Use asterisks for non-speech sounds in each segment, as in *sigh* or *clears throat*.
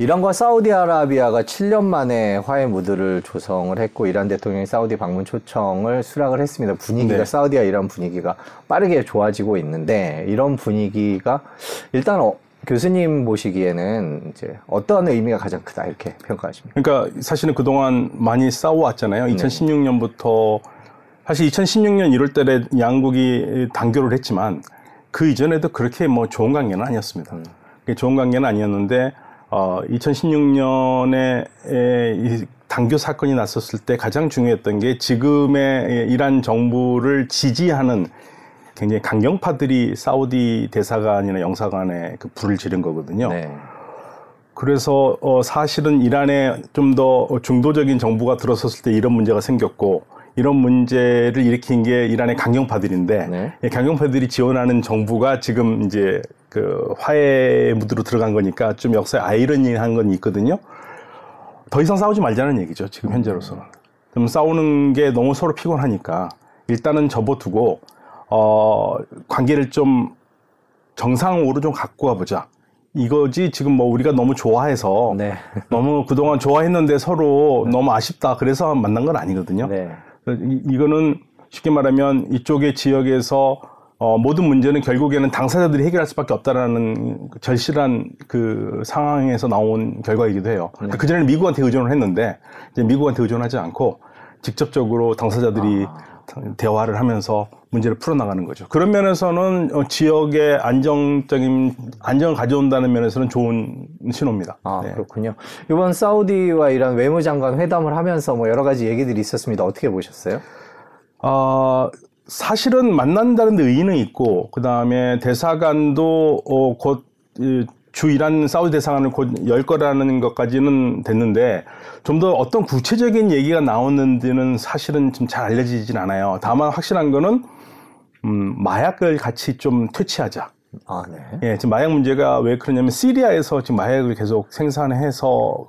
이란과 사우디아라비아가 7년 만에 화해 무드를 조성을 했고 이란 대통령이 사우디 방문 초청을 수락을 했습니다. 분위기가 네. 사우디와 이란 분위기가 빠르게 좋아지고 있는데 이런 분위기가 일단 어, 교수님 보시기에는 이제 어떤 의미가 가장 크다 이렇게 평가하십니까? 그러니까 사실은 그동안 많이 싸워왔잖아요. 2016년부터 사실 2016년 1월 달에 양국이 단교를 했지만 그 이전에도 그렇게 뭐 좋은 관계는 아니었습니다. 음. 좋은 관계는 아니었는데 어, 2016년에 이 당교 사건이 났었을 때 가장 중요했던 게 지금의 이란 정부를 지지하는 굉장히 강경파들이 사우디 대사관이나 영사관에 그 불을 지른 거거든요. 네. 그래서 어, 사실은 이란에 좀 더 중도적인 정부가 들어섰을 때 이런 문제가 생겼고 이런 문제를 일으킨 게 이란의 강경파들인데 네. 이 강경파들이 지원하는 정부가 지금 이제 그 화해 무드로 들어간 거니까 좀 역사에 아이러니한 건 있거든요. 더 이상 싸우지 말자는 얘기죠. 지금 현재로서는. 좀 싸우는 게 너무 서로 피곤하니까 일단은 접어두고 어 관계를 좀 정상으로 좀 갖고 와보자. 이거지 지금 뭐 우리가 너무 좋아해서 네. 너무 그동안 좋아했는데 서로 네. 너무 아쉽다 그래서 만난 건 아니거든요. 네. 이, 이거는 쉽게 말하면 이쪽의 지역에서 어, 모든 문제는 결국에는 당사자들이 해결할 수밖에 없다라는 절실한 그 상황에서 나온 결과이기도 해요. 네. 그전에는 미국한테 의존을 했는데 이제 미국한테 의존하지 않고 직접적으로 당사자들이 아. 대화를 하면서 문제를 풀어나가는 거죠. 그런 면에서는 어, 지역의 안정적인 안정을 가져온다는 면에서는 좋은 신호입니다. 아 네. 그렇군요. 이번 사우디와 이란 외무장관 회담을 하면서 뭐 여러 가지 얘기들이 있었습니다. 어떻게 보셨어요? 아 사실은 만난다는 데 의의는 있고 그 다음에 대사관도 어, 곧주 이란 사우디 대사관을 곧 열 거라는 것까지는 됐는데 좀 더 어떤 구체적인 얘기가 나오는지는 사실은 좀 잘 알려지진 않아요. 다만 확실한 거는 음, 마약을 같이 좀 퇴치하자. 아, 네. 예, 지금 마약 문제가 왜 그러냐면 시리아에서 지금 마약을 계속 생산해서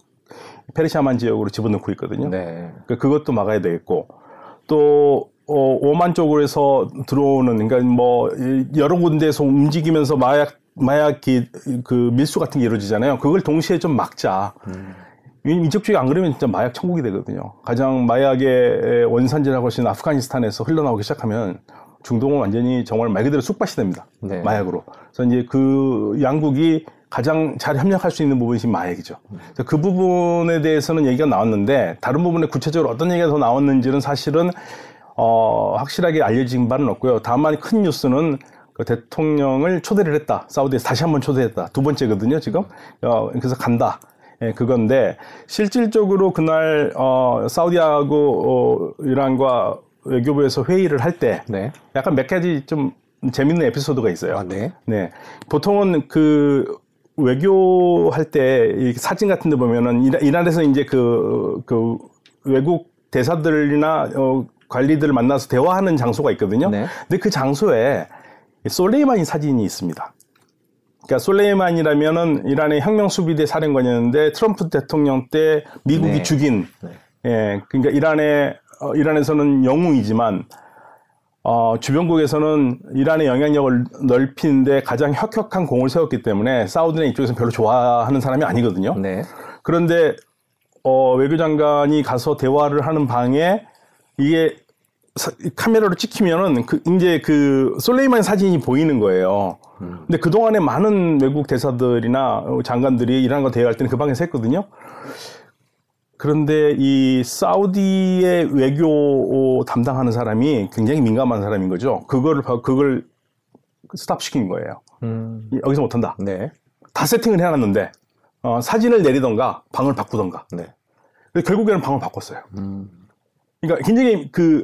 페르시아만 지역으로 집어넣고 있거든요. 네. 그러니까 그것도 막아야 되겠고 또 어, 오만 쪽으로 해서 들어오는 그러니까 뭐 여러 군데에서 움직이면서 마약 마약이 그 밀수 같은 게 이루어지잖아요. 그걸 동시에 좀 막자. 음. 이쪽 쪽이 안 그러면 진짜 마약 천국이 되거든요. 가장 마약의 원산지라고 하시는 아프가니스탄에서 흘러나오기 시작하면 중동은 완전히 정말 말 그대로 쑥밭이 됩니다. 네. 마약으로. 그래서 이제 그 양국이 가장 잘 협력할 수 있는 부분이 지금 마약이죠. 그래서 그 부분에 대해서는 얘기가 나왔는데 다른 부분에 구체적으로 어떤 얘기가 더 나왔는지는 사실은 어, 확실하게 알려진 바는 없고요. 다만 큰 뉴스는 그 대통령을 초대를 했다. 사우디에서 다시 한번 초대했다. 두 번째거든요, 지금. 어, 그래서 간다. 예, 그건데 실질적으로 그날 어, 사우디하고 어, 이란과 외교부에서 회의를 할때 네. 약간 몇 가지 좀 재밌는 에피소드가 있어요. 아, 네. 네. 보통은 그 외교할 때 사진 같은 데 보면은 이란에서 이제 그, 그 외국 대사들이나 어, 관리들을 만나서 대화하는 장소가 있거든요. 네. 근데 그 장소에 솔레이마니 사진이 있습니다. 그러니까 솔레이만이라면은 이란의 혁명 수비대 사령관이었는데 트럼프 대통령 때 미국이 네. 죽인 네. 예, 그러니까 이란의 어, 이란에서는 영웅이지만 어, 주변국에서는 이란의 영향력을 넓히는데 가장 혁혁한 공을 세웠기 때문에 사우디나 이쪽에서는 별로 좋아하는 사람이 아니거든요. 네. 그런데 어, 외교장관이 가서 대화를 하는 방에 이게 카메라로 찍히면은 그 이제 그 솔레이만 사진이 보이는 거예요. 음. 근데 그 동안에 많은 외국 대사들이나 장관들이 이란과 대화할 때는 그 방에서 했거든요. 그런데 이 사우디의 외교 담당하는 사람이 굉장히 민감한 사람인 거죠. 그거를 그걸 스탑시킨 거예요. 음. 여기서 못한다. 네. 다 세팅을 해놨는데 어, 사진을 내리던가 방을 바꾸던가. 네. 결국에는 방을 바꿨어요. 음. 그러니까 굉장히 그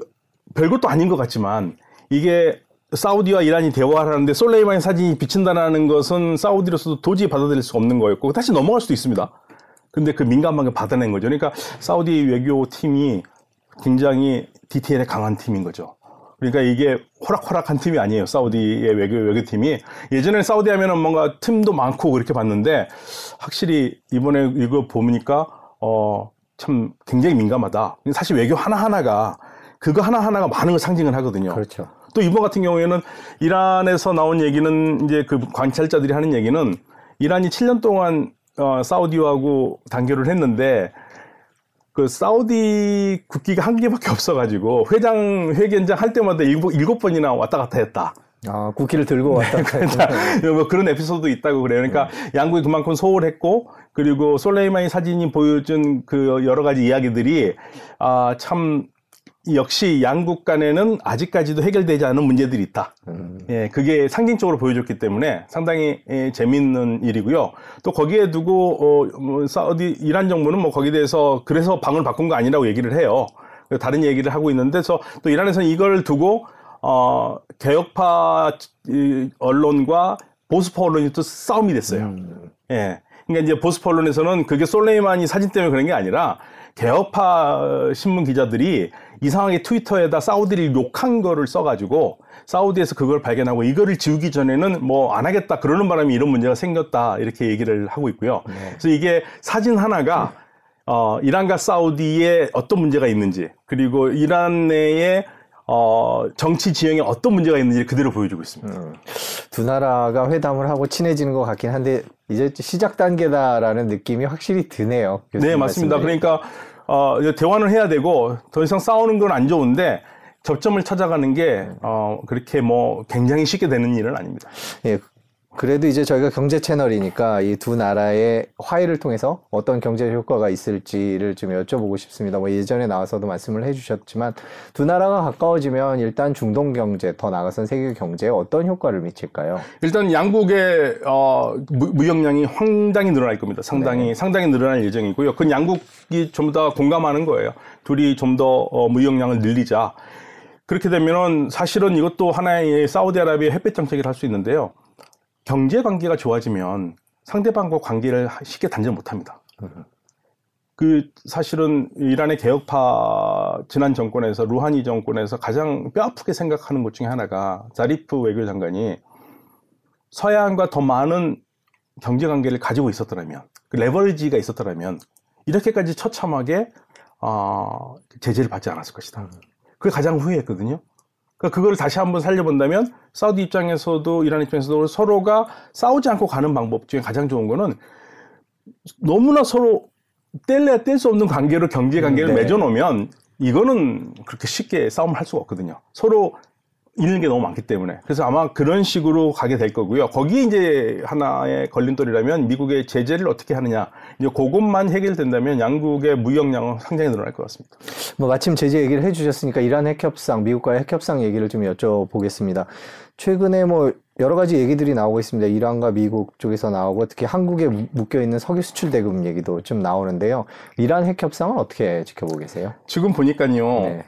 별것도 아닌 것 같지만 이게 사우디와 이란이 대화를 하는데 솔레이만의 사진이 비친다는 것은 사우디로서도 도저히 받아들일 수 없는 거였고 다시 넘어갈 수도 있습니다. 근데 그 민감하게 받아낸 거죠. 그러니까 사우디 외교 팀이 굉장히 디테일에 강한 팀인 거죠. 그러니까 이게 호락호락한 팀이 아니에요. 사우디의 외교, 외교팀이. 예전에 사우디 하면은 뭔가 팀도 많고 그렇게 봤는데 확실히 이번에 이거 보니까, 어, 참 굉장히 민감하다. 사실 외교 하나 하나가 그거 하나 하나가 많은 걸 상징을 하거든요. 그렇죠. 또 이번 같은 경우에는 이란에서 나온 얘기는 이제 그 관찰자들이 하는 얘기는 이란이 7년 동안 어, 사우디하고 단결을 했는데 그 사우디 국기가 한 개밖에 없어가지고 회장 회견장 할 때마다 일곱, 일곱 번이나 왔다 갔다 했다. 아, 국기를 들고 왔다. 그러니까 *laughs* 뭐 그런 에피소드 있다고 그래요. 그러니까 양국이 그만큼 소홀했고 그리고 솔레이마니 사진이 보여준 그 여러 가지 이야기들이 아참 역시 양국 간에는 아직까지도 해결되지 않은 문제들이 있다. 음. 예, 그게 상징적으로 보여줬기 때문에 상당히 예, 재미있는 일이고요. 또 거기에 두고 어, 뭐 사우디 이란 정부는 뭐 거기에 대해서 그래서 방을 바꾼 거 아니라고 얘기를 해요. 다른 얘기를 하고 있는데 또 이란에서는 이걸 두고 어, 개혁파 언론과 보수파 언론이 또 싸움이 됐어요. 음. 예. 그러니까 이제 보수파 언론에서는 그게 솔레이마니 사진 때문에 그런 게 아니라 개혁파 신문 기자들이 이상하게 트위터에다 사우디를 욕한 거를 써가지고 사우디에서 그걸 발견하고 이거를 지우기 전에는 뭐 안 하겠다 그러는 바람에 이런 문제가 생겼다 이렇게 얘기를 하고 있고요. 네. 그래서 이게 사진 하나가 어, 이란과 사우디에 어떤 문제가 있는지 그리고 이란 내에 어, 정치 지형에 어떤 문제가 있는지 그대로 보여주고 있습니다. 음, 두 나라가 회담을 하고 친해지는 것 같긴 한데 이제 시작 단계다라는 느낌이 확실히 드네요. 네, 맞습니다. 말씀대로. 그러니까 어, 대화를 해야 되고 더 이상 싸우는 건 안 좋은데 접점을 찾아가는 게 어, 그렇게 뭐 굉장히 쉽게 되는 일은 아닙니다. 예, 그래도 이제 저희가 경제 채널이니까 이 두 나라의 화해를 통해서 어떤 경제 효과가 있을지를 좀 여쭤보고 싶습니다. 뭐 예전에 나와서도 말씀을 해주셨지만 두 나라가 가까워지면 일단 중동 경제 더 나아가선 세계 경제에 어떤 효과를 미칠까요? 일단 양국의 어, 무, 역량이 황당히 늘어날 겁니다. 상당히 네. 상당히 늘어날 예정이고요. 그건 양국이 전부 다 공감하는 거예요. 둘이 좀 더 어, 무역량을 늘리자. 그렇게 되면은 사실은 이것도 하나의 사우디아라비아 햇볕 정책을 할 수 있는데요. 경제 관계가 좋아지면 상대방과 관계를 쉽게 단절 못 합니다. 그 사실은 이란의 개혁파 지난 정권에서 루하니 정권에서 가장 뼈아프게 생각하는 것 중에 하나가 자리프 외교장관이 서양과 더 많은 경제 관계를 가지고 있었더라면 그 레버리지가 있었더라면 이렇게까지 처참하게 어, 제재를 받지 않았을 것이다. 그게 가장 후회했거든요. 그러니까 그걸 다시 한번 살려본다면 사우디 입장에서도 이란 입장에서도 서로가 싸우지 않고 가는 방법 중에 가장 좋은 거는 너무나 서로 뗄래야 뗄 수 없는 관계로 경제 관계를 네. 맺어놓으면 이거는 그렇게 쉽게 싸움을 할 수가 없거든요. 서로 잃는 게 너무 많기 때문에. 그래서 아마 그런 식으로 가게 될 거고요. 거기에 이제 하나의 걸림돌이라면 미국의 제재를 어떻게 하느냐. 이제 그것만 해결된다면 양국의 무역량은 상당히 늘어날 것 같습니다. 뭐 마침 제재 얘기를 해주셨으니까 이란 핵협상, 미국과의 핵협상 얘기를 좀 여쭤보겠습니다. 최근에 뭐 여러 가지 얘기들이 나오고 있습니다. 이란과 미국 쪽에서 나오고 특히 한국에 묶여 있는 석유 수출 대금 얘기도 좀 나오는데요. 이란 핵 협상은 어떻게 지켜보고 계세요? 지금 보니까요. 네.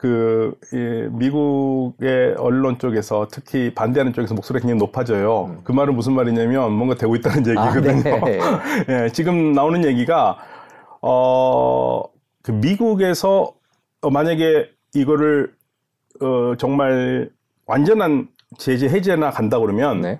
그 예, 미국의 언론 쪽에서 특히 반대하는 쪽에서 목소리가 굉장히 높아져요. 음. 그 말은 무슨 말이냐면 뭔가 되고 있다는 얘기거든요. 아, 네. *laughs* 예, 지금 나오는 얘기가 어, 그 미국에서 어, 만약에 이거를 어, 정말 완전한 제재 해제나 간다 그러면 네.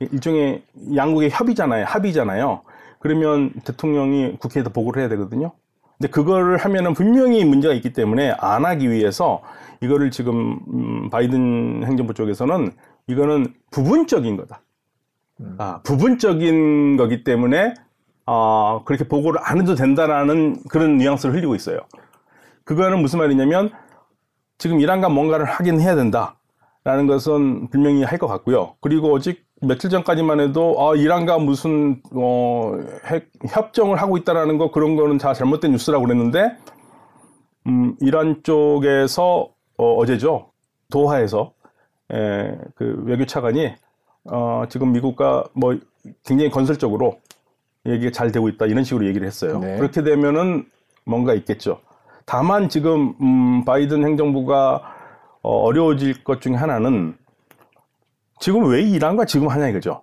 일종의 양국의 협의잖아요. 합의잖아요. 그러면 대통령이 국회에다 보고를 해야 되거든요. 근데 그거를 하면은 분명히 문제가 있기 때문에 안 하기 위해서 이거를 지금 음, 바이든 행정부 쪽에서는 이거는 부분적인 거다. 음. 아, 부분적인 거기 때문에 아, 그렇게 보고를 안 해도 된다라는 그런 뉘앙스를 흘리고 있어요. 그거는 무슨 말이냐면 지금 이란과 뭔가를 하긴 해야 된다라는 것은 분명히 할 것 같고요. 그리고 오직 며칠 전까지만 해도 아, 이란과 무슨 어, 핵, 협정을 하고 있다라는 거 그런 거는 다 잘못된 뉴스라고 그랬는데 음, 이란 쪽에서 어, 어제죠 도하에서 에, 그 외교 차관이 어, 지금 미국과 뭐 굉장히 건설적으로 얘기가 잘 되고 있다 이런 식으로 얘기를 했어요. 네. 그렇게 되면은 뭔가 있겠죠. 다만 지금 음, 바이든 행정부가 어, 어려워질 것 중에 하나는 지금 왜 이란과 지금 하냐 이거죠.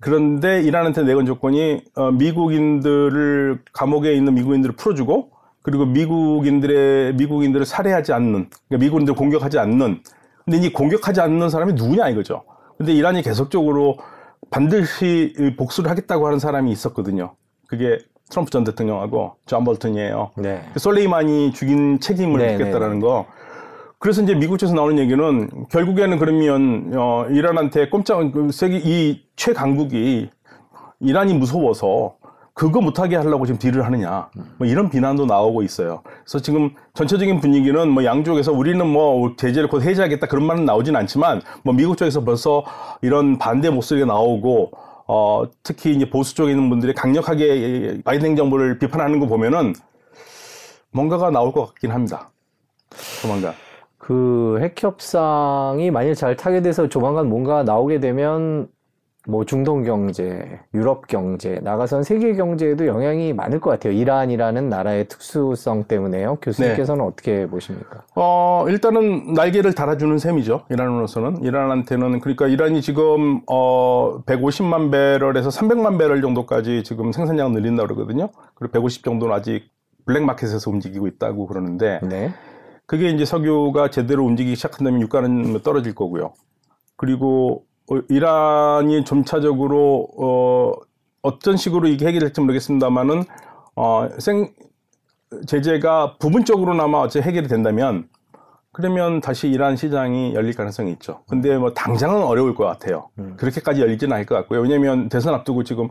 그런데 이란한테 내건 조건이 어, 미국인들을 감옥에 있는 미국인들을 풀어주고 그리고 미국인들의 미국인들을 살해하지 않는 그러니까 미국인들 공격하지 않는 근데 이 공격하지 않는 사람이 누구냐 이거죠. 근데 이란이 계속적으로 반드시 복수를 하겠다고 하는 사람이 있었거든요. 그게 트럼프 전 대통령하고 존 볼턴이에요. 네. 솔레이마니 죽인 책임을 네, 묻겠다라는 네, 네. 거. 그래서 이제 미국 쪽에서 나오는 얘기는 결국에는 그러면 어, 이란한테 꼼짝 그 세계 이 최강국이 이란이 무서워서 그거 못하게 하려고 지금 딜을 하느냐. 뭐 이런 비난도 나오고 있어요. 그래서 지금 전체적인 분위기는 뭐 양쪽에서 우리는 뭐 제재를 곧 해제하겠다 그런 말은 나오진 않지만 뭐 미국 쪽에서 벌써 이런 반대 목소리가 나오고 어, 특히 이제 보수 쪽에 있는 분들이 강력하게 바이든 정부를 비판하는 거 보면은 뭔가가 나올 것 같긴 합니다. 조만간. 그 핵 협상이 만일 잘 타게 돼서 조만간 뭔가 나오게 되면 뭐 중동 경제, 유럽 경제, 나가선 세계 경제에도 영향이 많을 것 같아요. 이란이라는 나라의 특수성 때문에요. 교수님께서는 네. 어떻게 보십니까? 어, 일단은 날개를 달아주는 셈이죠. 이란으로서는. 이란한테는 그러니까 이란이 지금 어 150만 배럴에서 300만 배럴 정도까지 지금 생산량을 늘린다 그러거든요. 그리고 150 정도는 아직 블랙마켓에서 움직이고 있다고 그러는데 네. 그게 이제 석유가 제대로 움직이기 시작한다면 유가는 떨어질 거고요. 그리고 어, 이란이 점차적으로 어, 어떤 식으로 이게 해결될지 모르겠습니다만은 어, 생 제재가 부분적으로나마 어째 해결이 된다면 그러면 다시 이란 시장이 열릴 가능성이 있죠. 근데 뭐 당장은 어려울 것 같아요. 음. 그렇게까지 열리지는 않을 것 같고요. 왜냐하면 대선 앞두고 지금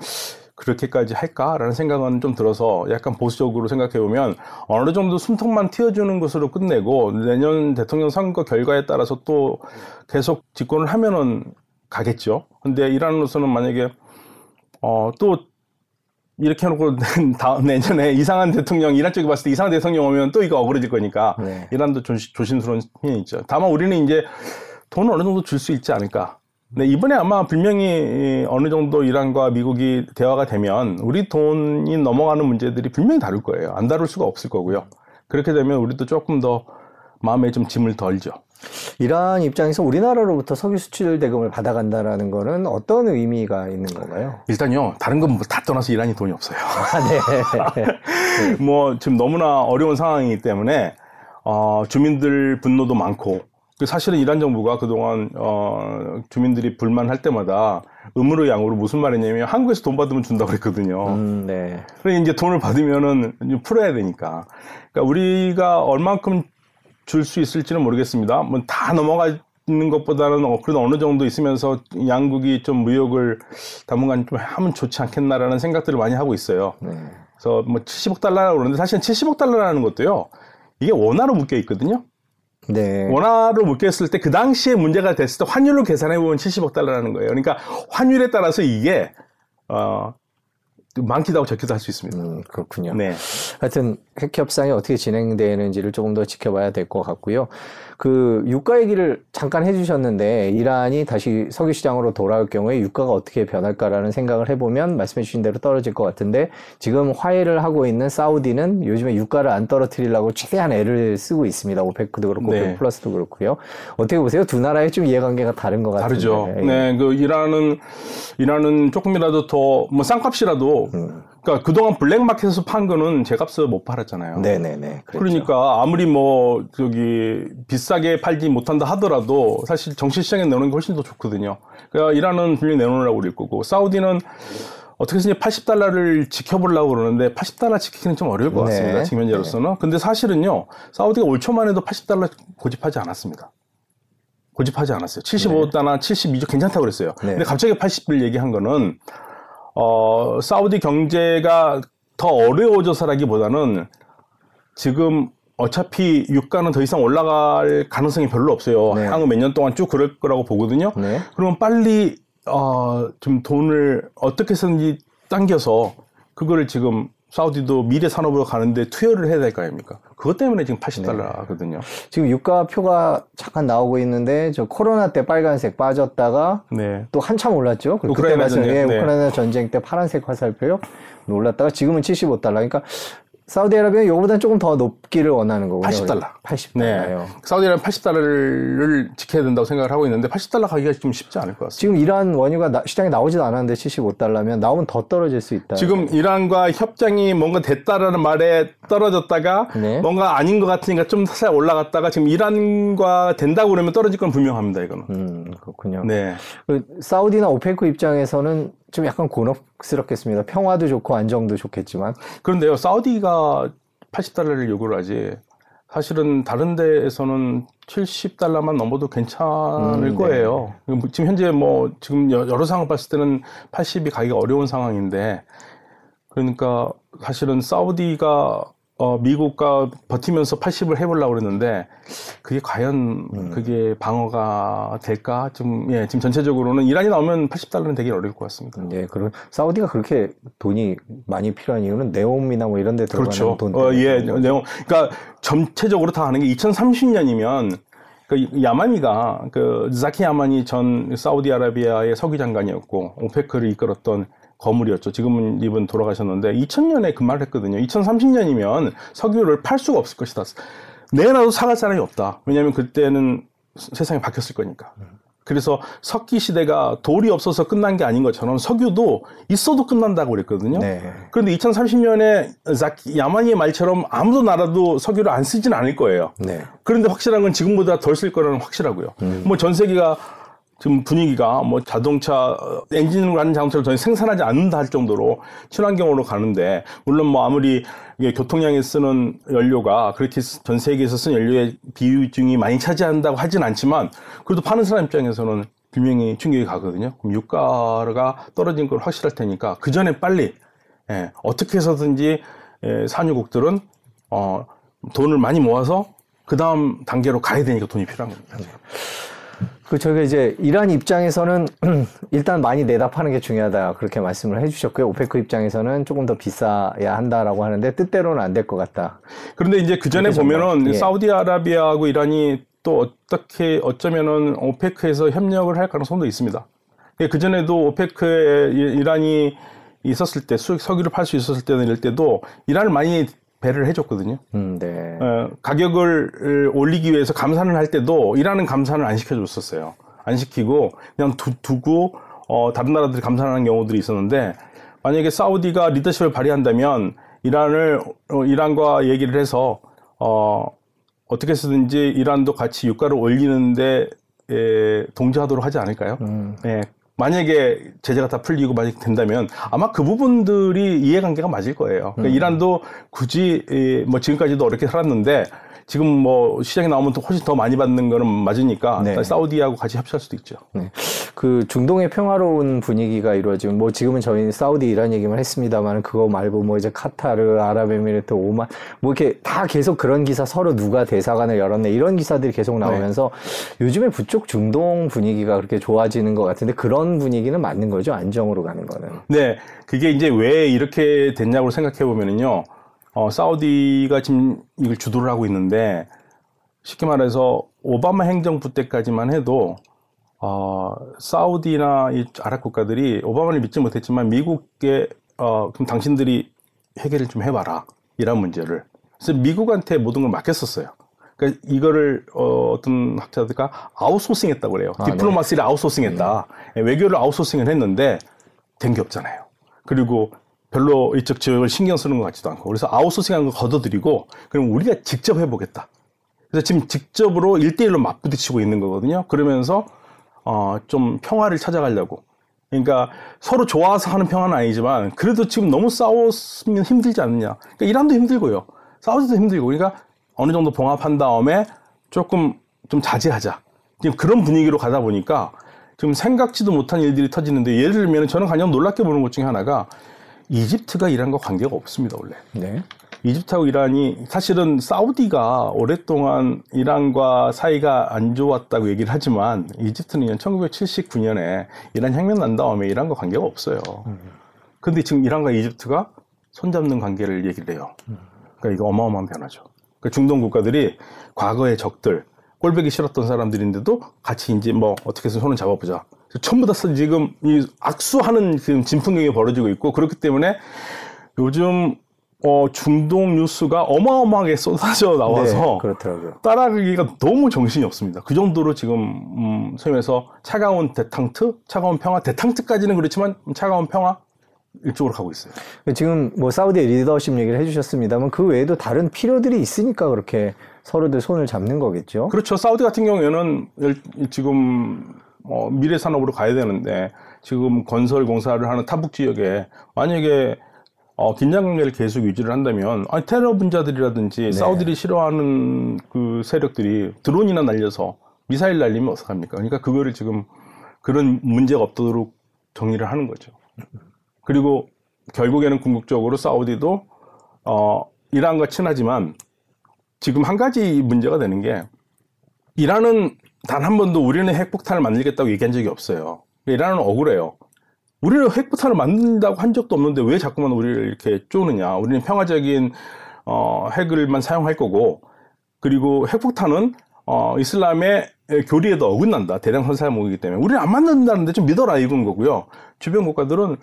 그렇게까지 할까라는 생각은 좀 들어서 약간 보수적으로 생각해 보면 어느 정도 숨통만 틔워주는 것으로 끝내고 내년 대통령 선거 결과에 따라서 또 계속 집권을 하면은 가겠죠. 근데 이란으로서는 만약에 어, 또 이렇게 해놓고 *laughs* 다음 내년에 이상한 대통령 이란 쪽에 봤을 때 이상한 대통령 오면 또 이거 억울해질 거니까 네. 이란도 조심, 조심스러운 힘이 있죠. 다만 우리는 이제 돈을 어느 정도 줄 수 있지 않을까. 네, 이번에 아마 분명히 어느 정도 이란과 미국이 대화가 되면 우리 돈이 넘어가는 문제들이 분명히 다룰 거예요. 안 다룰 수가 없을 거고요. 그렇게 되면 우리도 조금 더 마음에 좀 짐을 덜죠. 이러한 입장에서 우리나라로부터 석유 수출 대금을 받아간다라는 거는 어떤 의미가 있는 건가요? 일단요, 다른 건 다 떠나서 이란이 돈이 없어요. 아, 네. *laughs* 뭐, 지금 너무나 어려운 상황이기 때문에, 어, 주민들 분노도 많고, 그 사실은 이란 정부가 그동안, 어, 주민들이 불만할 때마다 음으로 양으로 무슨 말이냐면 한국에서 돈 받으면 준다고 그랬거든요. 음, 네. 그래 이제 돈을 받으면은 풀어야 되니까. 그러니까 우리가 얼만큼 줄 수 있을지는 모르겠습니다. 뭐 다 넘어가는 것보다는 어, 그래도 어느 정도 있으면서 양국이 좀 무역을 당분간 좀 하면 좋지 않겠나라는 생각들을 많이 하고 있어요. 네. 그래서 뭐 70억 달러라고 그러는데 사실은 70억 달러라는 것도요. 이게 원화로 묶여 있거든요. 네. 원화로 묶였을 때 그 당시에 문제가 됐을 때 환율로 계산해 보면 70억 달러라는 거예요. 그러니까 환율에 따라서 이게 어 많기도 하고 적기도 할수 있습니다. 음, 그렇군요. 네. 하여튼 핵 협상이 어떻게 진행되는지를 조금 더 지켜봐야 될 것 같고요. 그 유가 얘기를 잠깐 해주셨는데 이란이 다시 석유 시장으로 돌아올 경우에 유가가 어떻게 변할까라는 생각을 해보면 말씀해주신 대로 떨어질 것 같은데 지금 화해를 하고 있는 사우디는 요즘에 유가를 안 떨어뜨리려고 최대한 애를 쓰고 있습니다. 오페크도 그렇고 네. 오페크 플러스도 그렇고요. 어떻게 보세요? 두 나라의 좀 이해관계가 다른 것 같은데. 다르죠. 네, 그 이란은 이란은 조금이라도 더 뭐 쌍값이라도 음. 그러니까 그동안 블랙마켓에서 판 거는 제값을 못 팔았잖아요. 네네네. 그랬죠. 그러니까 아무리 뭐 저기 비싸게 팔지 못한다 하더라도 사실 정시 시장에 내놓는 게 훨씬 더 좋거든요. 그러니까 이란은 분명히 내놓으라고 그럴 거고 사우디는 어떻게 해서 80달러를 지켜보려고 그러는데 80달러 지키기는 좀 어려울 것 네. 같습니다. 네. 지금 현재로서는. 근데 사실은요. 사우디가 올 초만 해도 80달러 고집하지 않았습니다. 고집하지 않았어요. 75달러, 네. 72조 괜찮다고 그랬어요. 네. 근데 갑자기 80불 얘기한 거는 어, 사우디 경제가 더 어려워져서라기보다는 지금 어차피 유가는 더 이상 올라갈 가능성이 별로 없어요. 네. 향후 몇 년 동안 쭉 그럴 거라고 보거든요. 네. 그러면 빨리 어, 좀 돈을 어떻게 해서든지 당겨서 그거를 지금 사우디도 미래 산업으로 가는데 투여를 해야 될 거 아닙니까? 그것 때문에 지금 80달러거든요. 네. 지금 유가표가 잠깐 나오고 있는데 저 코로나 때 빨간색 빠졌다가 네. 또 한참 올랐죠. 우크라이나 전쟁, 예, 네. 우크라이나 전쟁 때 파란색 화살표요. 올랐다가 지금은 75달러. 그러니까 사우디아라비아는 이거보다 조금 더 높기를 원하는 거고요. 80달러. 80달러요. 네. 사우디아라비아 80달러를 지켜야 된다고 생각을 하고 있는데 80달러 가기가 좀 쉽지 않을 것 같습니다. 지금 이란 원유가 나, 시장에 나오지도 않았는데 75달러면 나오면 더 떨어질 수 있다. 지금 이란과 협정이 뭔가 됐다라는 말에 떨어졌다가 네. 뭔가 아닌 것 같으니까 좀 살짝 올라갔다가 지금 이란과 된다고 그러면 떨어질 건 분명합니다. 이거는. 음, 그렇군요. 네. 그 사우디나 오페크 입장에서는 좀 약간 곤혹 스럽겠습니다. 평화도 좋고 안정도 좋겠지만. 그런데요, 사우디가 80달러를 요구를 하지. 사실은 다른 데에서는 70달러만 넘어도 괜찮을 음, 네. 거예요. 지금 현재 뭐 지금 여러 상황 봤을 때는 80이 가기가 어려운 상황인데 그러니까 사실은 사우디가 어, 미국과 버티면서 80을 해보려고 그랬는데, 그게 과연, 음. 그게 방어가 될까? 좀, 예, 지금 전체적으로는 이란이 나오면 80달러는 되기 어려울 것 같습니다. 네, 그럼, 사우디가 그렇게 돈이 많이 필요한 이유는 네옴이나 뭐 이런 데 들어가는 그렇죠. 돈 어, 예, 네옴. 그러니까 전체적으로 다 하는 게 2030년이면, 그 야마니가, 그, 자키 야마니 전 사우디아라비아의 석유 장관이었고, 오페크를 이끌었던 거물이었죠. 지금은 이분 돌아가셨는데 2000년에 그 말을 했거든요. 2030년이면 석유를 팔 수가 없을 것이다. 내놔도 사갈 사람이 없다. 왜냐하면 그때는 세상이 바뀌었을 거니까. 그래서 석기 시대가 돌이 없어서 끝난 게 아닌 것처럼 석유도 있어도 끝난다고 그랬거든요. 네. 그런데 2030년에 야마니의 말처럼 아무도 나라도 석유를 안 쓰진 않을 거예요. 네. 그런데 확실한 건 지금보다 덜 쓸 거라는 확실하고요. 음. 뭐전 세계가 지금 분위기가 뭐 자동차 엔진으로 하는 자동차를 더 생산하지 않는다 할 정도로 친환경으로 가는데 물론 뭐 아무리 이게 교통량에 쓰는 연료가 그렇게 전 세계에서 쓰는 연료의 비중이 많이 차지한다고 하진 않지만 그래도 파는 사람 입장에서는 분명히 충격이 가거든요. 그럼 유가가 떨어진 걸 확실할 테니까 그 전에 빨리 예, 어떻게 해서든지 예, 산유국들은 어, 돈을 많이 모아서 그 다음 단계로 가야 되니까 돈이 필요한 겁니다. 그 저희가 이제 이란 입장에서는 *clears throat* 일단 많이 내다 파는 게 중요하다 그렇게 말씀을 해주셨고요. 오페크 입장에서는 조금 더 비싸야 한다라고 하는데 뜻대로는 안 될 것 같다. 그런데 이제 그 전에 보면은 예. 사우디아라비아하고 이란이 또 어떻게 어쩌면은 오페크에서 협력을 할 가능성도 있습니다. 예, 그 전에도 오페크에 이란이 있었을 때 석유를 팔 수 있었을 때는 이럴 때도 이란을 많이 배를 해줬거든요. 음, 네. 어, 가격을 올리기 위해서 감산을 할 때도 일하는 감산을 안 시켜줬었어요. 안 시키고 그냥 두, 고 어, 다른 나라들이 감산하는 경우들이 있었는데 만약에 사우디가 리더십을 발휘한다면 이란을 어, 이란과 얘기를 해서 어, 어떻게 쓰든지 이란도 같이 유가를 올리는데 에, 동조하도록 하지 않을까요? 음. 예, 만약에 제재가 다 풀리고 만약 된다면 아마 그 부분들이 이해관계가 맞을 거예요. 그러니까 음. 이란도 굳이 뭐 지금까지도 어렵게 살았는데 지금 뭐 시장에 나오면 또 훨씬 더 많이 받는 거는 맞으니까 네. 사우디하고 같이 협치할 수도 있죠. 네. 그 중동의 평화로운 분위기가 이루어지면 뭐 지금은 저희는 사우디 이란 얘기만 했습니다만 그거 말고 뭐 이제 카타르, 아랍에미리트, 오만 뭐 이렇게 다 계속 그런 기사 서로 누가 대사관을 열었네 이런 기사들이 계속 나오면서 네. 요즘에 부쪽 중동 분위기가 그렇게 좋아지는 것 같은데 그런 분위기는 맞는 거죠 안정으로 가는 거는. 네, 그게 이제 왜 이렇게 됐냐고 생각해 보면은요. 어, 사우디가 지금 이걸 주도를 하고 있는데 쉽게 말해서 오바마 행정부 때까지만 해도 어, 사우디나 이 아랍 국가들이 오바마를 믿지 못했지만 미국에 어, 그럼 당신들이 해결을 좀 해봐라 이런 문제를 그래서 미국한테 모든 걸 맡겼었어요. 그러니까 이거를 어, 어떤 학자들과 아웃소싱했다고 그래요. 아, 디플로마시를 네. 아웃소싱했다. 네. 외교를 아웃소싱을 했는데 된 게 없잖아요. 그리고 별로 이쪽 지역을 신경 쓰는 것 같지도 않고 그래서 아웃소싱한 거 걷어들이고 그럼 우리가 직접 해보겠다. 그래서 지금 직접으로 1대1로 맞부딪히고 있는 거거든요. 그러면서 어, 좀 평화를 찾아가려고. 그러니까 서로 좋아서 하는 평화는 아니지만 그래도 지금 너무 싸웠으면 힘들지 않느냐. 그러니까 이란도 힘들고요. 싸우지도 힘들고. 그러니까 어느 정도 봉합한 다음에 조금 좀 자제하자. 지금 그런 분위기로 가다 보니까 지금 생각지도 못한 일들이 터지는데 예를 들면 저는 가장 놀랍게 보는 것 중에 하나가 이집트가 이란과 관계가 없습니다, 원래. 네. 이집트하고 이란이 사실은 사우디가 오랫동안 이란과 사이가 안 좋았다고 얘기를 하지만 이집트는 1979년에 이란 혁명 난 다음에 이란과 관계가 없어요. 음. 근데 지금 이란과 이집트가 손잡는 관계를 얘기를 해요. 그러니까 이거 어마어마한 변화죠. 그러니까 중동 국가들이 과거의 적들, 꼴배기 싫었던 사람들인데도 같이 이제 뭐 어떻게 해서 손을 잡아보자. 전부 다 지금 이 악수하는 지금 진풍경이 벌어지고 있고 그렇기 때문에 요즘 어, 중동 뉴스가 어마어마하게 쏟아져 나와서 네, 따라가기가 너무 정신이 없습니다. 그 정도로 지금 음, 소위 말해서 차가운 대탕트, 차가운 평화, 대탕트까지는 그렇지만 차가운 평화 이쪽으로 가고 있어요. 지금 뭐 사우디의 리더십 얘기를 해주셨습니다만 그 외에도 다른 필요들이 있으니까 그렇게 서로들 손을 잡는 거겠죠. 그렇죠. 사우디 같은 경우에는 지금 어, 미래 산업으로 가야 되는데 지금 건설 공사를 하는 타북 지역에 만약에 어, 긴장 관계를 계속 유지를 한다면 아니 테러 분자들이라든지 네. 사우디를 싫어하는 그 세력들이 드론이나 날려서 미사일 날리면 어떡합니까? 그러니까 그거를 지금 그런 문제가 없도록 정리를 하는 거죠. 그리고 결국에는 궁극적으로 사우디도 어, 이란과 친하지만 지금 한 가지 문제가 되는 게 이란은 단 한 번도 우리는 핵폭탄을 만들겠다고 얘기한 적이 없어요. 이란은 억울해요. 우리는 핵폭탄을 만든다고 한 적도 없는데 왜 자꾸만 우리를 이렇게 쪼느냐. 우리는 평화적인 어, 핵을만 사용할 거고 그리고 핵폭탄은 어, 이슬람의 교리에도 어긋난다. 대량 선사무기이기 때문에 우리는 안 만든다는데 좀 믿어라 이건 거고요. 주변 국가들은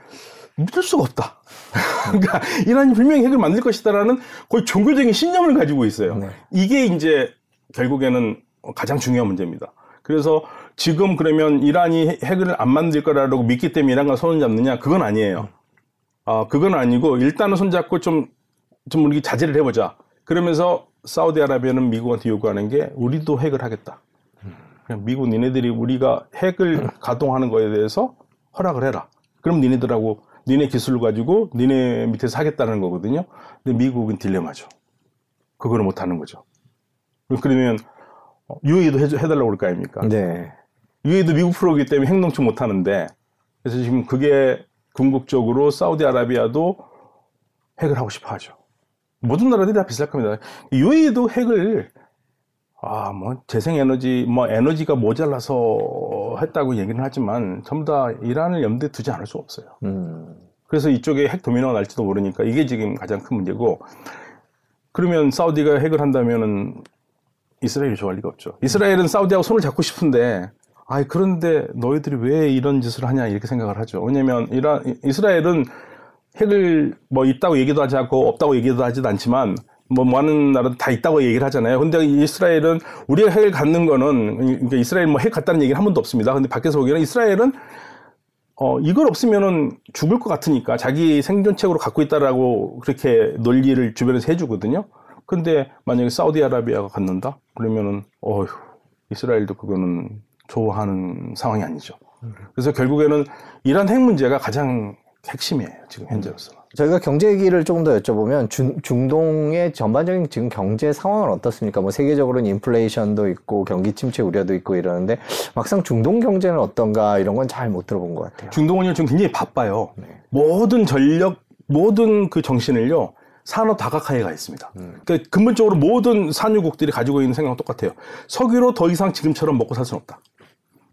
믿을 수가 없다. *laughs* 그러니까 이란이 분명히 핵을 만들 것이다라는 거의 종교적인 신념을 가지고 있어요. 네. 이게 이제 결국에는 가장 중요한 문제입니다. 그래서 지금 그러면 이란이 핵을 안 만들 거라고 믿기 때문에 이란과 손을 잡느냐? 그건 아니에요. 아, 그건 아니고 일단은 손잡고 좀, 좀 우리 자제를 해보자. 그러면서 사우디아라비아는 미국한테 요구하는 게 우리도 핵을 하겠다. 그냥 미국 니네들이 우리가 핵을 가동하는 거에 대해서 허락을 해라. 그럼 니네들하고 니네 기술을 가지고 니네 밑에서 하겠다는 거거든요. 근데 미국은 딜레마죠. 그거를 못 하는 거죠. 그러면 UAE도 해, 해달라고 그럴 거 아닙니까? 네. UAE도 미국 프로기 때문에 핵농축 못 하는데 그래서 지금 그게 궁극적으로 사우디아라비아도 핵을 하고 싶어 하죠. 모든 나라들이 다 비쌀 겁니다. UAE도 핵을 아, 뭐, 재생에너지, 뭐, 에너지가 모자라서 했다고 얘기는 하지만, 전부 다 이란을 염두에 두지 않을 수 없어요. 음. 그래서 이쪽에 핵 도미노가 날지도 모르니까 이게 지금 가장 큰 문제고, 그러면 사우디가 핵을 한다면은 이스라엘이 좋아할 리가 없죠. 이스라엘은 사우디하고 손을 잡고 싶은데, 아 그런데 너희들이 왜 이런 짓을 하냐, 이렇게 생각을 하죠. 왜냐면, 이란, 이스라엘은 핵을 뭐 있다고 얘기도 하지 않고 없다고 얘기도 하지도 않지만 뭐 많은 나라도 다 있다고 얘기를 하잖아요. 근데 이스라엘은 우리가 핵을 갖는 거는 그러니까 이스라엘 뭐 핵 갖다는 얘기는 한 번도 없습니다. 근데 밖에서 보기에는 이스라엘은 어 이걸 없으면은 죽을 것 같으니까 자기 생존책으로 갖고 있다라고 그렇게 논리를 주변에서 해주거든요. 근데 만약에 사우디아라비아가 갖는다? 그러면은 어휴 이스라엘도 그거는 좋아하는 상황이 아니죠. 그래서 결국에는 이란 핵 문제가 가장 핵심이에요. 지금 현재로서는. 저희가 경제 얘기를 조금 더 여쭤보면 중, 중동의 전반적인 지금 경제 상황은 어떻습니까? 뭐 세계적으로는 인플레이션도 있고 경기 침체 우려도 있고 이러는데 막상 중동 경제는 어떤가 이런 건 잘 못 들어본 것 같아요. 중동은 지금 굉장히 바빠요. 네. 모든 전력, 모든 그 정신을요. 산업 다각화에 가 있습니다. 음. 그러니까 근본적으로 모든 산유국들이 가지고 있는 생각은 똑같아요. 석유로 더 이상 지금처럼 먹고 살 수는 없다.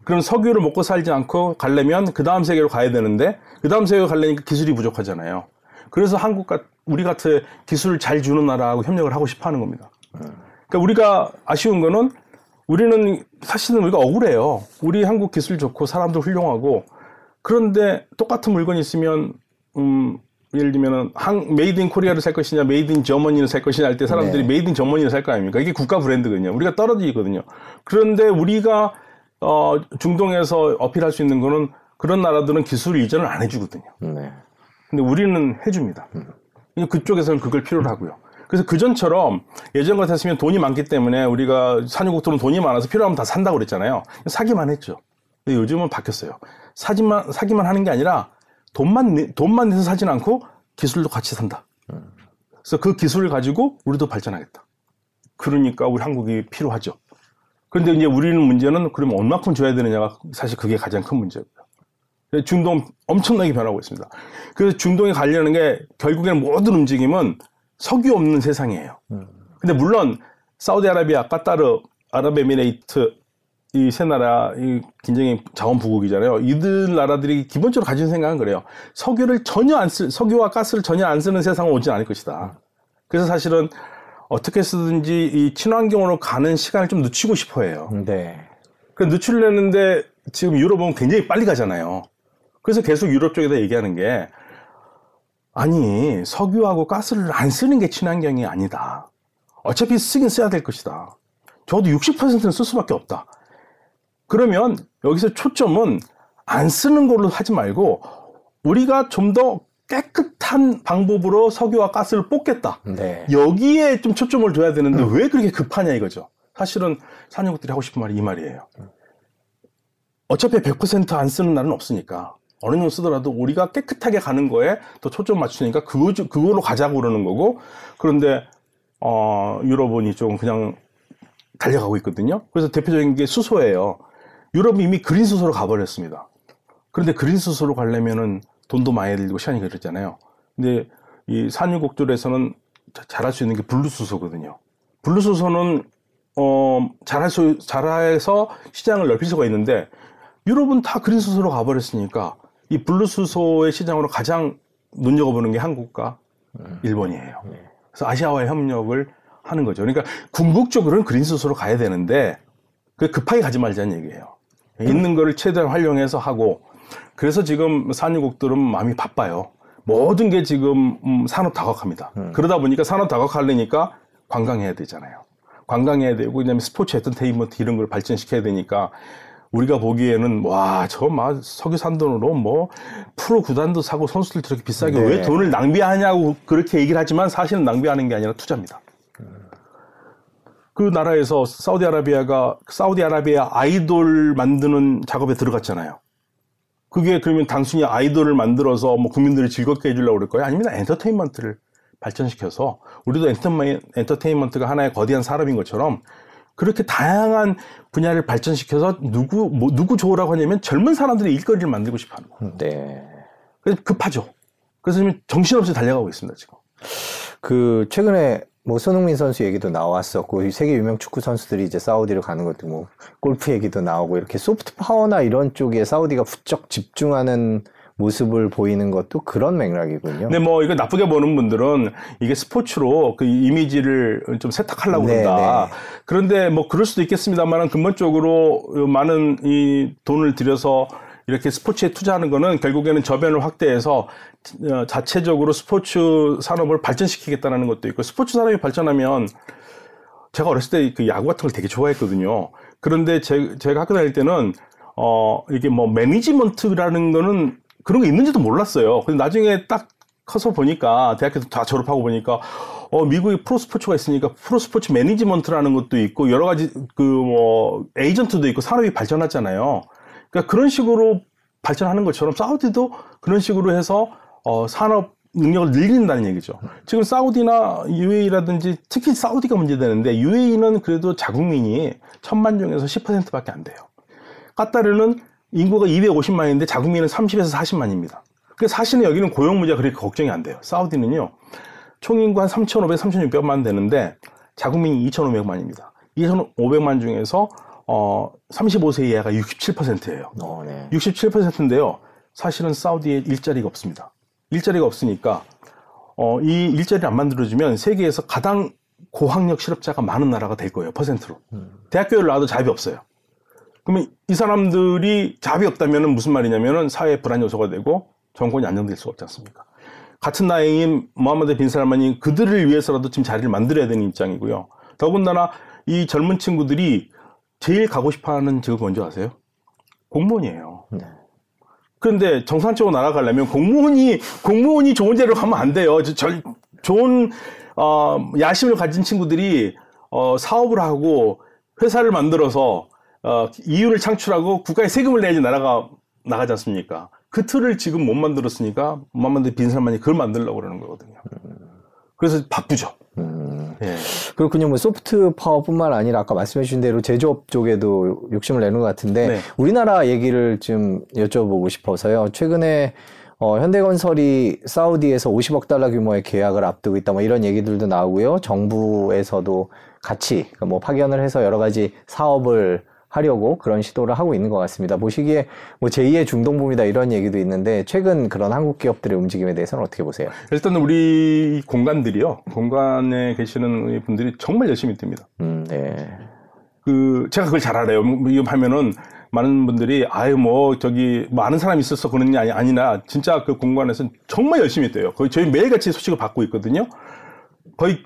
그럼 석유를 먹고 살지 않고 가려면 그 다음 세계로 가야 되는데 그 다음 세계로 가려니까 기술이 부족하잖아요. 그래서 한국 같 우리 같은 기술을 잘 주는 나라하고 협력을 하고 싶어 하는 겁니다. 그러니까 우리가 아쉬운 거는 우리는 사실은 우리가 억울해요. 우리 한국 기술 좋고 사람들 훌륭하고 그런데 똑같은 물건이 있으면 음 예를 들면은 한 Made in Korea를 살 것이냐 Made in Germany를 살 것이냐 할 때 사람들이 네. Made in Germany를 살 거 아닙니까? 이게 국가 브랜드거든요. 우리가 떨어지거든요. 그런데 우리가 어 중동에서 어필할 수 있는 거는 그런 나라들은 기술 이전을 안 해주거든요. 네. 근데 우리는 해줍니다. 음. 그쪽에서는 그걸 필요로 하고요. 그래서 그전처럼 예전 같았으면 돈이 많기 때문에 우리가 산유국들은 돈이 많아서 필요하면 다 산다고 그랬잖아요. 사기만 했죠. 근데 요즘은 바뀌었어요. 사기만, 사기만 하는 게 아니라 돈만, 돈만 내서 사진 않고 기술도 같이 산다. 그래서 그 기술을 가지고 우리도 발전하겠다. 그러니까 우리 한국이 필요하죠. 그런데 이제 우리는 문제는 그러면 얼마큼 줘야 되느냐가 사실 그게 가장 큰 문제고요. 중동 엄청나게 변하고 있습니다. 그래서 중동에 가려는 게 결국에는 모든 움직임은 석유 없는 세상이에요. 근데 물론 사우디아라비아, 까따르, 아랍에미레이트 이 세 나라 이 굉장히 자원 부국이잖아요. 이들 나라들이 기본적으로 가진 생각은 그래요. 석유를 전혀 안 쓸, 석유와 가스를 전혀 안 쓰는 세상은 오지 않을 것이다. 그래서 사실은 어떻게 쓰든지 이 친환경으로 가는 시간을 좀 늦추고 싶어 해요. 네. 그 늦추려는데 지금 유럽은 굉장히 빨리 가잖아요. 그래서 계속 유럽 쪽에다 얘기하는 게 아니 석유하고 가스를 안 쓰는 게 친환경이 아니다. 어차피 쓰긴 써야 될 것이다. 저도 60%는 쓸 수밖에 없다. 그러면 여기서 초점은 안 쓰는 걸로 하지 말고 우리가 좀 더 깨끗한 방법으로 석유와 가스를 뽑겠다. 네. 여기에 좀 초점을 둬야 되는데 음. 왜 그렇게 급하냐 이거죠. 사실은 산유국들이 하고 싶은 말이 이 말이에요. 어차피 100%안 쓰는 날은 없으니까 어느 정도 쓰더라도 우리가 깨끗하게 가는 거에 더 초점 맞추니까 그거, 그걸로 가자고 그러는 거고 그런데 어, 유럽은 이쪽은 그냥 달려가고 있거든요. 그래서 대표적인 게 수소예요. 유럽이 이미 그린 수소로 가버렸습니다. 그런데 그린 수소로 가려면은 돈도 많이 들고 시간이 걸렸잖아요. 근데 이 산유국들에서는 잘할 수 있는 게 블루 수소거든요. 블루 수소는 어 잘할 수 잘해서 시장을 넓힐 수가 있는데 유럽은 다 그린 수소로 가버렸으니까 이 블루 수소의 시장으로 가장 눈여겨보는 게 한국과 일본이에요. 그래서 아시아와의 협력을 하는 거죠. 그러니까 궁극적으로는 그린 수소로 가야 되는데 그 급하게 가지 말자는 얘기예요. 있는 거를 최대한 활용해서 하고 그래서 지금 산유국들은 마음이 바빠요. 모든 게 지금 음, 산업 다각화입니다. 음. 그러다 보니까 산업 다각화하려니까 관광해야 되잖아요. 관광해야 되고 그다음에 스포츠 엔터테인먼트 이런 걸 발전시켜야 되니까 우리가 보기에는 와 저 막 석유 산 돈으로 뭐 프로 구단도 사고 선수들 저렇게 비싸게 네. 왜 돈을 낭비하냐고 그렇게 얘기를 하지만 사실은 낭비하는 게 아니라 투자입니다. 그 나라에서 사우디아라비아가 사우디아라비아 아이돌 만드는 작업에 들어갔잖아요. 그게 그러면 단순히 아이돌을 만들어서 뭐 국민들을 즐겁게 해주려고 그럴 거예요? 아니면 엔터테인먼트를 발전시켜서 우리도 엔터테인먼트가 하나의 거대한 산업인 것처럼 그렇게 다양한 분야를 발전시켜서 누구 뭐 누구 좋으라고 하냐면 젊은 사람들의 일거리를 만들고 싶어 하는 거예요. 네. 그래서 급하죠. 그래서 지금 정신없이 달려가고 있습니다, 지금. 그 최근에 뭐 손흥민 선수 얘기도 나왔었고 세계 유명 축구 선수들이 이제 사우디로 가는 것도 뭐 골프 얘기도 나오고 이렇게 소프트 파워나 이런 쪽에 사우디가 부쩍 집중하는 모습을 보이는 것도 그런 맥락이군요. 근데 뭐 이거 나쁘게 보는 분들은 이게 스포츠로 그 이미지를 좀 세탁하려고 그런다. 네, 네. 그런데 뭐 그럴 수도 있겠습니다만 근본적으로 많은 이 돈을 들여서 이렇게 스포츠에 투자하는 거는 결국에는 저변을 확대해서 어, 자체적으로 스포츠 산업을 발전시키겠다는 것도 있고 스포츠 산업이 발전하면 제가 어렸을 때 그 야구 같은 걸 되게 좋아했거든요. 그런데 제, 제가 학교 다닐 때는 어 이게 뭐 매니지먼트라는 거는 그런 게 있는지도 몰랐어요. 근데 나중에 딱 커서 보니까 대학교 다 졸업하고 보니까 어 미국에 프로 스포츠가 있으니까 프로 스포츠 매니지먼트라는 것도 있고 여러 가지 그 뭐 에이전트도 있고 산업이 발전했잖아요. 그러니까 그런 식으로 발전하는 것처럼 사우디도 그런 식으로 해서 어, 산업 능력을 늘린다는 얘기죠. 지금 사우디나 UAE라든지 특히 사우디가 문제되는데 UAE는 그래도 자국민이 천만 중에서 10%밖에 안 돼요. 까타르는 인구가 250만인데 자국민은 30에서 40만입니다. 그 사실은 여기는 고용 문제가 그렇게 걱정이 안 돼요. 사우디는요. 총 인구 한 3,500, 3,600만 되는데 자국민이 2,500만입니다. 2,500만 중에서 어, 35세 이하가 67%예요. 어, 네. 67%인데요. 사실은 사우디에 일자리가 없습니다. 일자리가 없으니까 어, 이 일자리를 안 만들어주면 세계에서 가장 고학력 실업자가 많은 나라가 될 거예요. 퍼센트로. 음. 대학교를 나와도 잡이 없어요. 그러면 이 사람들이 잡이 없다면 무슨 말이냐면은 사회 불안 요소가 되고 정권이 안정될 수 없지 않습니까? 같은 나이인 모하마드 빈 살만이 그들을 위해서라도 지금 자리를 만들어야 되는 입장이고요. 더군다나 이 젊은 친구들이 제일 가고 싶어 하는 직업 뭔지 아세요? 공무원이에요. 네. 그런데 정상적으로 날아가려면 공무원이, 공무원이 좋은 데로 가면 안 돼요. 저, 좋은, 어, 야심을 가진 친구들이, 어, 사업을 하고 회사를 만들어서, 어, 이윤을 창출하고 국가에 세금을 내야지 나라가 나가지 않습니까? 그 틀을 지금 못 만들었으니까, 못 만든 빈 사람만이 그걸 만들려고 그러는 거거든요. 그래서 바쁘죠. 음. 예. 그렇군요. 뭐 소프트 파워뿐만 아니라 아까 말씀해 주신 대로 제조업 쪽에도 욕심을 내는 것 같은데 네. 우리나라 얘기를 좀 여쭤보고 싶어서요. 최근에 어, 현대건설이 사우디에서 50억 달러 규모의 계약을 앞두고 있다. 뭐 이런 얘기들도 나오고요. 정부에서도 같이 뭐 파견을 해서 여러 가지 사업을 하려고 그런 시도를 하고 있는 것 같습니다. 보시기에 뭐 제2의 중동붐이다 이런 얘기도 있는데 최근 그런 한국 기업들의 움직임에 대해서는 어떻게 보세요? 일단 우리 공간들이요. 공간에 계시는 분들이 정말 열심히 뜁니다. 음, 네. 그 제가 그걸 잘 알아요. 뭐 이거 하면은 많은 분들이 아유 뭐 저기 뭐 아는 사람이 있어서 그런 게 아니 아니나 진짜 그 공간에서 정말 열심히 뛰어요. 거의 저희 매일같이 소식을 받고 있거든요. 거의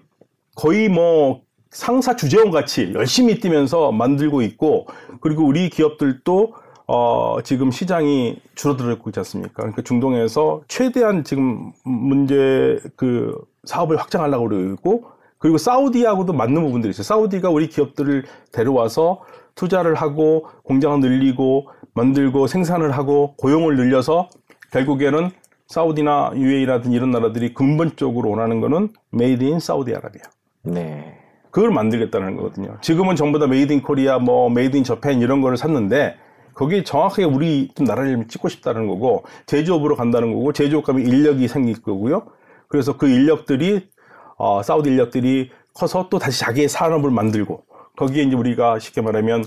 거의 뭐 상사 주재원 같이 열심히 뛰면서 만들고 있고 그리고 우리 기업들도 어, 지금 시장이 줄어들고 있지 않습니까? 그러니까 중동에서 최대한 지금 문제 그 사업을 확장하려고 그러고 있고 그리고 사우디하고도 맞는 부분들이 있어요. 사우디가 우리 기업들을 데려와서 투자를 하고 공장을 늘리고 만들고 생산을 하고 고용을 늘려서 결국에는 사우디나 UAE라든 이런 나라들이 근본적으로 원하는 거는 Made in Saudi Arabia. 네. 그걸 만들겠다는 거거든요. 지금은 전부 다 Made in Korea, 뭐 Made in Japan 이런 거를 샀는데 거기에 정확하게 우리 나라를 찍고 싶다는 거고 제조업으로 간다는 거고 제조업 가면 인력이 생길 거고요. 그래서 그 인력들이 어, 사우디 인력들이 커서 또 다시 자기의 산업을 만들고 거기에 이제 우리가 쉽게 말하면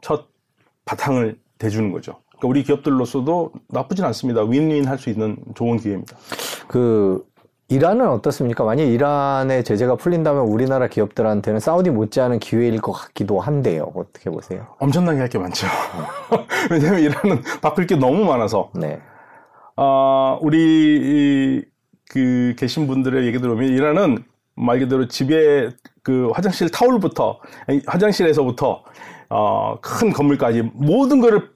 첫 바탕을 대주는 거죠. 그러니까 우리 기업들로서도 나쁘진 않습니다. 윈윈 할 수 있는 좋은 기회입니다. 그 이란은 어떻습니까? 만약 이란의 제재가 풀린다면 우리나라 기업들한테는 사우디 못지않은 기회일 것 같기도 한데요. 어떻게 보세요? 엄청나게 할 게 많죠. *laughs* 왜냐하면 이란은 바꿀 게 너무 많아서. 네. 아, 우리 그 계신 분들의 얘기 들어보면 이란은 말 그대로 집에 그 화장실 타올부터 화장실에서부터 어, 큰 건물까지 모든 거를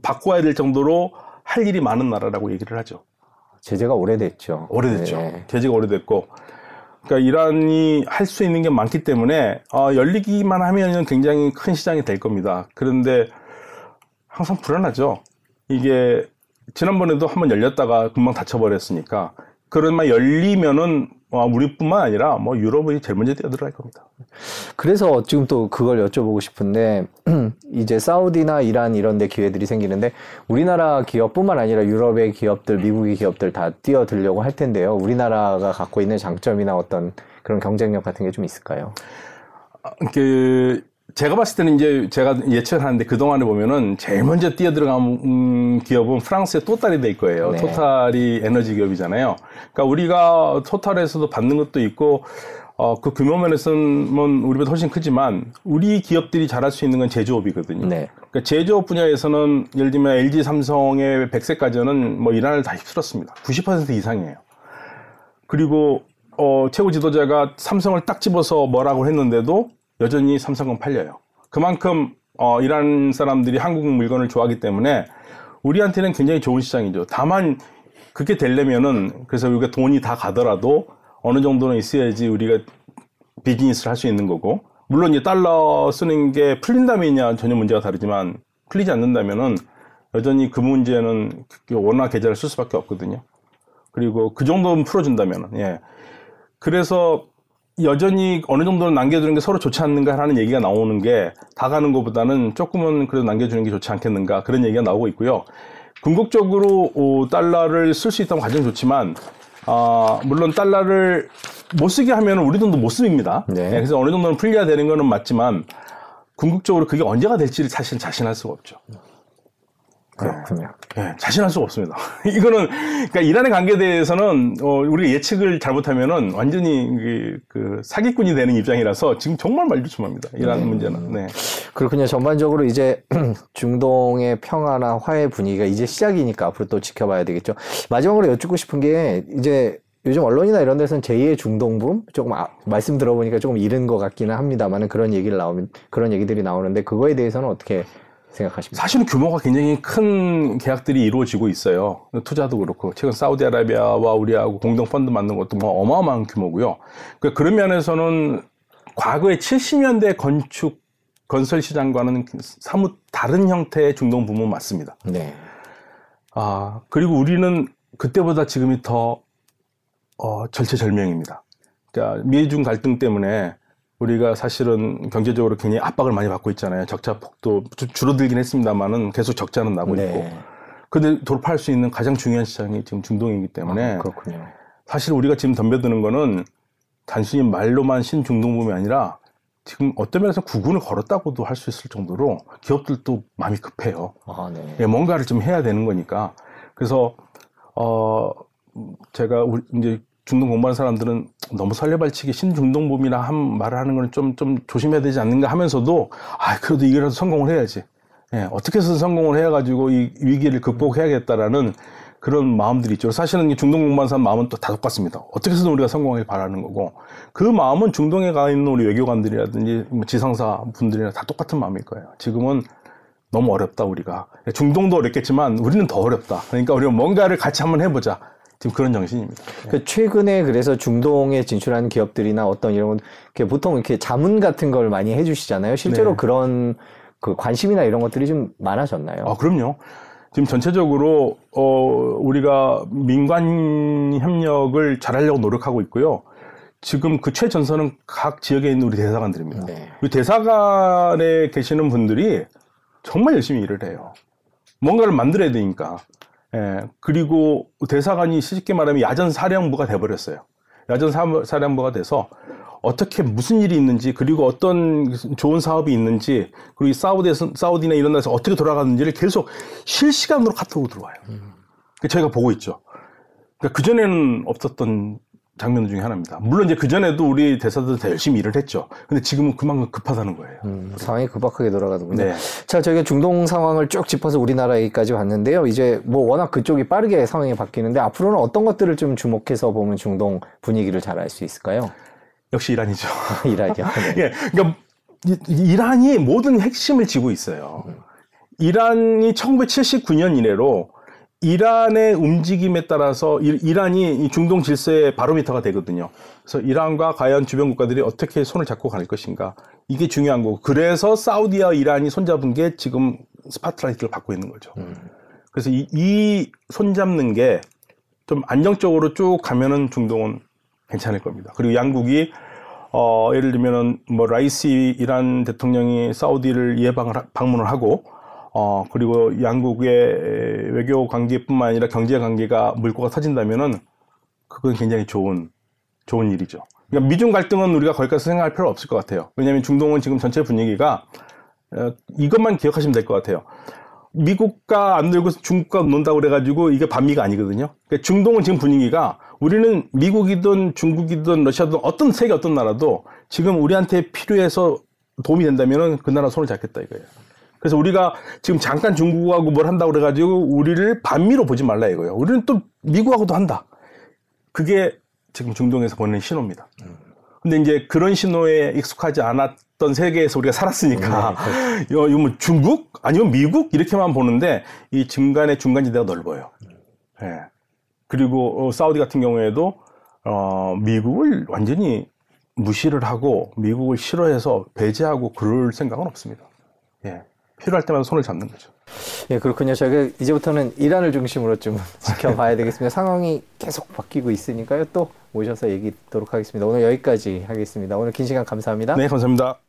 바꿔야 될 정도로 할 일이 많은 나라라고 얘기를 하죠. 제재가 오래됐죠. 오래됐죠. 네. 제재가 오래됐고. 그러니까 이란이 할 수 있는 게 많기 때문에 어, 열리기만 하면은 굉장히 큰 시장이 될 겁니다. 그런데 항상 불안하죠. 이게 지난번에도 한번 열렸다가 금방 닫혀버렸으니까 그러면 열리면은 어, 우리뿐만 아니라 뭐 유럽이 제일 먼저 뛰어들어갈 겁니다. 그래서 지금 또 그걸 여쭤보고 싶은데 *clears throat* 이제 사우디나 이란 이런 데 기회들이 생기는데 우리나라 기업뿐만 아니라 유럽의 기업들, 미국의 기업들 다 뛰어들려고 할 텐데요. 우리나라가 갖고 있는 장점이나 어떤 그런 경쟁력 같은 게 좀 있을까요? 아, 그 제가 봤을 때는 이제 제가 예측을 하는데 그동안에 보면은 제일 먼저 뛰어들어간 음, 기업은 프랑스의 토탈이 될 거예요. 네. 토탈이 에너지 기업이잖아요. 그러니까 우리가 토탈에서도 받는 것도 있고 어, 그 규모 면에서는 뭐 우리보다 훨씬 크지만 우리 기업들이 잘할 수 있는 건 제조업이거든요. 네. 그러니까 제조업 분야에서는 예를 들면 LG 삼성의 100세 까지는 뭐 이란을 다 휩쓸었습니다. 90% 이상이에요. 그리고 어, 최고 지도자가 삼성을 딱 집어서 뭐라고 했는데도 여전히 삼성은 팔려요. 그만큼 어, 이란 사람들이 한국 물건을 좋아하기 때문에 우리한테는 굉장히 좋은 시장이죠. 다만 그렇게 되려면은 그래서 우리가 돈이 다 가더라도 어느 정도는 있어야지 우리가 비즈니스를 할 수 있는 거고 물론 이제 달러 쓰는 게 풀린다면이냐 전혀 문제가 다르지만 풀리지 않는다면은 여전히 그 문제는 원화 계좌를 쓸 수밖에 없거든요. 그리고 그 정도는 풀어준다면은 예. 그래서 여전히 어느 정도는 남겨두는 게 서로 좋지 않는가 하는 얘기가 나오는 게 다 가는 것보다는 조금은 그래도 남겨주는 게 좋지 않겠는가 그런 얘기가 나오고 있고요. 궁극적으로 어, 달러를 쓸 수 있다면 가장 좋지만 어, 물론 달러를 못 쓰게 하면 우리 돈도 못 씁니다. 네. 네, 그래서 어느 정도는 풀려야 되는 거는 맞지만 궁극적으로 그게 언제가 될지를 사실 자신할 수가 없죠. 그렇군요. 네, 자신할 수가 없습니다. *laughs* 이거는 그러니까 이란의 관계에 대해서는 어, 우리가 예측을 잘못하면은 완전히 그, 그 사기꾼이 되는 입장이라서 지금 정말 말조심합니다. 이란 네. 문제는. 네. 그렇군요. 전반적으로 이제 *clears throat* 중동의 평화나 화해 분위기가 이제 시작이니까 앞으로 또 지켜봐야 되겠죠. 마지막으로 여쭙고 싶은 게 이제 요즘 언론이나 이런 데서는 제2의 중동붐 조금 아, 말씀 들어보니까 조금 이른 것 같기는 합니다만은 그런 얘기를 나오면 그런 얘기들이 나오는데 그거에 대해서는 어떻게 생각하십니까? 사실은 규모가 굉장히 큰 계약들이 이루어지고 있어요. 투자도 그렇고 최근 사우디아라비아와 우리하고 공동 펀드 만든 것도 뭐 어마어마한 규모고요. 그러니까 그런 면에서는 과거의 70년대 건축 건설 시장과는 사뭇 다른 형태의 중동 부문 맞습니다. 네. 아 그리고 우리는 그때보다 지금이 더 어, 절체절명입니다. 그러니까 미중 갈등 때문에 우리가 사실은 경제적으로 굉장히 압박을 많이 받고 있잖아요. 적자 폭도 줄어들긴 했습니다만은 계속 적자는 나고 네. 있고. 근데 돌파할 수 있는 가장 중요한 시장이 지금 중동이기 때문에 아, 그렇군요. 사실 우리가 지금 덤벼드는 거는 단순히 말로만 신중동붐이 아니라 지금 어떤 면에서 구군을 걸었다고도 할 수 있을 정도로 기업들도 마음이 급해요. 아, 네. 예, 뭔가를 좀 해야 되는 거니까. 그래서 어 제가 우리 이제 중동 공부하는 사람들은 너무 설레발치기 신중동범이나 한 말을 하는 거는 좀, 좀 조심해야 되지 않는가 하면서도, 아, 그래도 이거라도 성공을 해야지. 예, 어떻게 해서 성공을 해가지고 이 위기를 극복해야겠다라는 그런 마음들이 있죠. 사실은 중동 공부하는 사람 마음은 또 다 똑같습니다. 어떻게 해서든 우리가 성공하길 바라는 거고, 그 마음은 중동에 가 있는 우리 외교관들이라든지 뭐 지상사 분들이나 다 똑같은 마음일 거예요. 지금은 너무 어렵다, 우리가. 중동도 어렵겠지만 우리는 더 어렵다. 그러니까 우리가 뭔가를 같이 한번 해보자. 지금 그런 정신입니다. 그 최근에 그래서 중동에 진출한 기업들이나 어떤 이런 보통 이렇게 자문 같은 걸 많이 해주시잖아요. 실제로 네. 그런 그 관심이나 이런 것들이 좀 많아졌나요? 아 그럼요. 지금 전체적으로 어 우리가 민관 협력을 잘하려고 노력하고 있고요. 지금 그 최전선은 각 지역에 있는 우리 대사관들입니다. 네. 우리 대사관에 계시는 분들이 정말 열심히 일을 해요. 뭔가를 만들어야 되니까. 예, 그리고 대사관이 쉽게 말하면 야전 사령부가 돼버렸어요. 야전 사령부가 돼서 어떻게 무슨 일이 있는지 그리고 어떤 좋은 사업이 있는지 그리고 이 사우디에서 사우디나 이런 데서 어떻게 돌아가는지를 계속 실시간으로 카톡으로 들어와요. 음. 저희가 보고 있죠. 그러니까 그 전에는 없었던 장면 중에 하나입니다. 물론 이제 그 전에도 우리 대사들 다 열심히 일을 했죠. 근데 지금은 그만큼 급하다는 거예요. 음, 상황이 급박하게 돌아가는군요. 네. 자, 저희가 중동 상황을 쭉 짚어서 우리나라 얘기까지 봤는데요. 이제 뭐 워낙 그쪽이 빠르게 상황이 바뀌는데 앞으로는 어떤 것들을 좀 주목해서 보면 중동 분위기를 잘 알 수 있을까요? 역시 이란이죠. *laughs* 이란이요. *laughs* 네. 예, 그러니까 이란이 모든 핵심을 지고 있어요. 음. 이란이 1979년 이래로 이란의 움직임에 따라서 이란이 중동 질서의 바로미터가 되거든요. 그래서 이란과 과연 주변 국가들이 어떻게 손을 잡고 갈 것인가 이게 중요한 거고 그래서 사우디와 이란이 손잡은 게 지금 스포트라이트를 받고 있는 거죠. 음. 그래서 이, 이 손잡는 게 좀 안정적으로 쭉 가면은 중동은 괜찮을 겁니다. 그리고 양국이 어 예를 들면은 뭐 라이시 이란 대통령이 사우디를 예방을 방문을 하고 어, 그리고 양국의 외교 관계뿐만 아니라 경제 관계가 물꼬가 터진다면은 그건 굉장히 좋은, 좋은 일이죠. 그러니까 미중 갈등은 우리가 거기까지 생각할 필요 없을 것 같아요. 왜냐하면 중동은 지금 전체 분위기가 어, 이것만 기억하시면 될 것 같아요. 미국과 안 놀고 중국과 논다고 그래가지고 이게 반미가 아니거든요. 그러니까 중동은 지금 분위기가 우리는 미국이든 중국이든 러시아든 어떤 세계 어떤 나라도 지금 우리한테 필요해서 도움이 된다면은 그 나라 손을 잡겠다 이거예요. 그래서 우리가 지금 잠깐 중국하고 뭘 한다고 그래가지고 우리를 반미로 보지 말라 이거예요. 우리는 또 미국하고도 한다. 그게 지금 중동에서 보내는 신호입니다. 근데 이제 그런 신호에 익숙하지 않았던 세계에서 우리가 살았으니까 네, *laughs* 그렇죠. 이거 뭐 중국 아니면 미국 이렇게만 보는데 이 중간에 중간지대가 넓어요. 예. 네. 그리고 어, 사우디 같은 경우에도 어 미국을 완전히 무시를 하고 미국을 싫어해서 배제하고 그럴 생각은 없습니다. 예. 필요할 때마다 손을 잡는 거죠. 예, 그렇군요. 저희가 이제부터는 이란을 중심으로 좀 *laughs* 지켜봐야 되겠습니다. 상황이 계속 바뀌고 있으니까요. 또 모셔서 얘기 듣도록 하겠습니다. 오늘 여기까지 하겠습니다. 오늘 긴 시간 감사합니다. 네, 감사합니다.